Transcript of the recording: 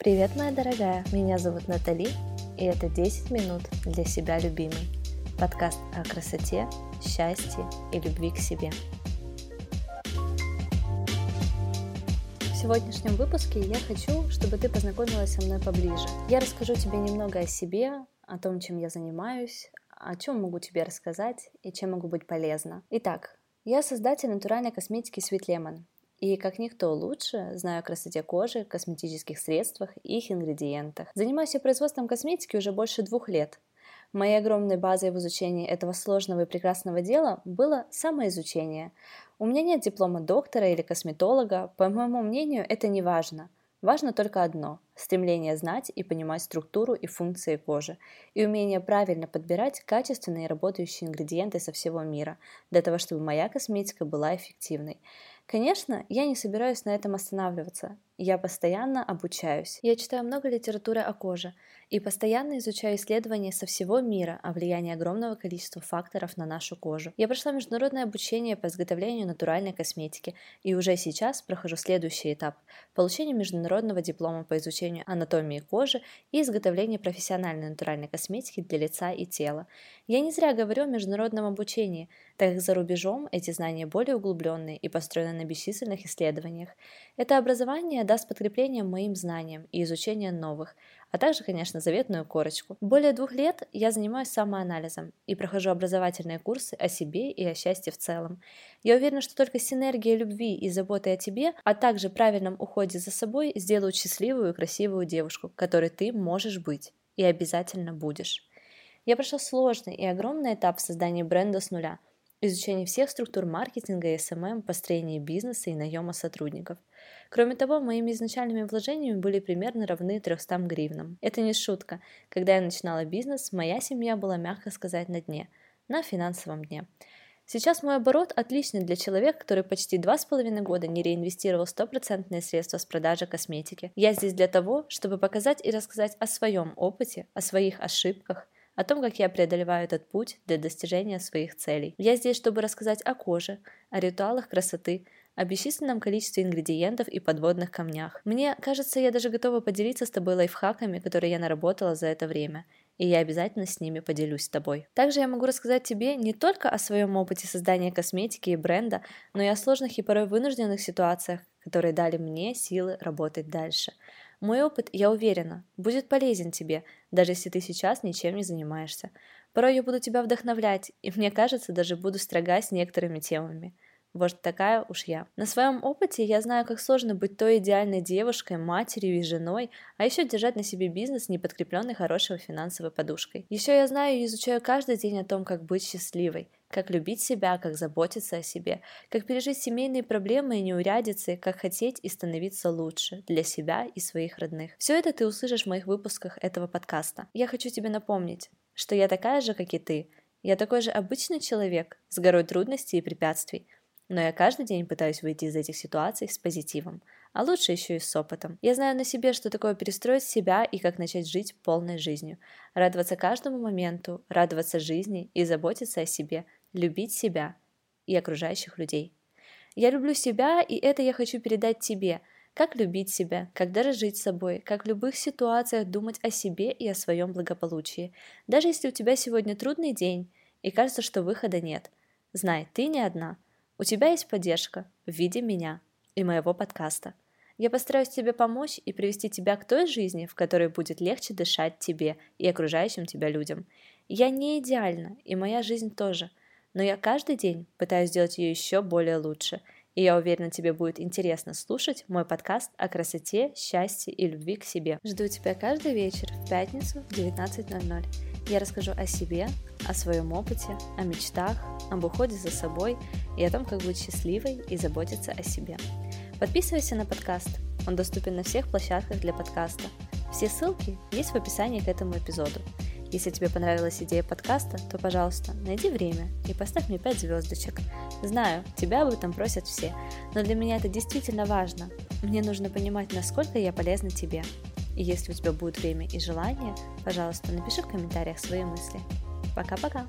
Привет, моя дорогая! Меня зовут Натали, и это 10 минут для себя любимой. Подкаст о красоте, счастье и любви к себе. В сегодняшнем выпуске я хочу, чтобы ты познакомилась со мной поближе. Я расскажу тебе немного о себе, о том, чем я занимаюсь, о чем могу тебе рассказать и чем могу быть полезна. Итак, я создатель натуральной косметики Sweet Lemon. И как никто лучше знаю о красоте кожи, косметических средствах и их ингредиентах. Занимаюсь я производством косметики уже больше двух лет. Моей огромной базой в изучении этого сложного и прекрасного дела было самоизучение. У меня нет диплома доктора или косметолога, по моему мнению, это не важно. Важно только одно – стремление знать и понимать структуру и функции кожи, и умение правильно подбирать качественные работающие ингредиенты со всего мира, для того, чтобы моя косметика была эффективной. Конечно, я не собираюсь на этом останавливаться. Я постоянно обучаюсь. Я читаю много литературы о коже и постоянно изучаю исследования со всего мира о влиянии огромного количества факторов на нашу кожу. Я прошла международное обучение по изготовлению натуральной косметики и уже сейчас прохожу следующий этап – получение международного диплома по изучению анатомии кожи и изготовления профессиональной натуральной косметики для лица и тела. Я не зря говорю о международном обучении, так как за рубежом эти знания более углубленные и построены на бесчисленных исследованиях. Это образование даст подкрепление моим знаниям и изучение новых, а также, конечно, заветную корочку. Более двух лет я занимаюсь самоанализом и прохожу образовательные курсы о себе и о счастье в целом. Я уверена, что только синергия любви и заботы о тебе, а также правильном уходе за собой сделают счастливую и красивую девушку, которой ты можешь быть и обязательно будешь. Я прошла сложный и огромный этап создания бренда с нуля – изучение всех структур маркетинга и SMM, построение бизнеса и наема сотрудников. Кроме того, моими изначальными вложениями были примерно равны 300 гривнам. Это не шутка. Когда я начинала бизнес, моя семья была, мягко сказать, на дне, на финансовом дне. Сейчас мой оборот отличный для человека, который почти два с половиной года не реинвестировал стопроцентные средства с продажи косметики. Я здесь для того, чтобы показать и рассказать о своем опыте, о своих ошибках – о том, как я преодолеваю этот путь для достижения своих целей. Я здесь, чтобы рассказать о коже, о ритуалах красоты, о бесчисленном количестве ингредиентов и подводных камнях. Мне кажется, я даже готова поделиться с тобой лайфхаками, которые я наработала за это время, и я обязательно с ними поделюсь с тобой. Также я могу рассказать тебе не только о своем опыте создания косметики и бренда, но и о сложных и порой вынужденных ситуациях, которые дали мне силы работать дальше – мой опыт, я уверена, будет полезен тебе, даже если ты сейчас ничем не занимаешься. Порой я буду тебя вдохновлять, и мне кажется, даже буду строга с некоторыми темами. Вот такая уж я. На своем опыте я знаю, как сложно быть той идеальной девушкой, матерью и женой, а еще держать на себе бизнес, не подкрепленный хорошей финансовой подушкой. Еще я знаю и изучаю каждый день о том, как быть счастливой, как любить себя, как заботиться о себе, как пережить семейные проблемы и неурядицы, как хотеть и становиться лучше для себя и своих родных. Все это ты услышишь в моих выпусках этого подкаста. Я хочу тебе напомнить, что я такая же, как и ты. Я такой же обычный человек с горой трудностей и препятствий, но я каждый день пытаюсь выйти из этих ситуаций с позитивом, а лучше еще и с опытом. Я знаю на себе, что такое перестроить себя и как начать жить полной жизнью, радоваться каждому моменту, радоваться жизни и заботиться о себе – любить себя и окружающих людей. Я люблю себя, и это я хочу передать тебе. Как любить себя, как дорожить собой, как в любых ситуациях думать о себе и о своем благополучии. Даже если у тебя сегодня трудный день, и кажется, что выхода нет. Знай, ты не одна. У тебя есть поддержка в виде меня и моего подкаста. Я постараюсь тебе помочь и привести тебя к той жизни, в которой будет легче дышать тебе и окружающим тебя людям. Я не идеальна, и моя жизнь тоже – но я каждый день пытаюсь сделать ее еще более лучше. И я уверена, тебе будет интересно слушать мой подкаст о красоте, счастье и любви к себе. Жду тебя каждый вечер в пятницу в 19.00. Я расскажу о себе, о своем опыте, о мечтах, об уходе за собой и о том, как быть счастливой и заботиться о себе. Подписывайся на подкаст. Он доступен на всех площадках для подкаста. Все ссылки есть в описании к этому эпизоду. Если тебе понравилась идея подкаста, то, пожалуйста, найди время и поставь мне 5 звездочек. Знаю, тебя об этом просят все, но для меня это действительно важно. Мне нужно понимать, насколько я полезна тебе. И если у тебя будет время и желание, пожалуйста, напиши в комментариях свои мысли. Пока-пока!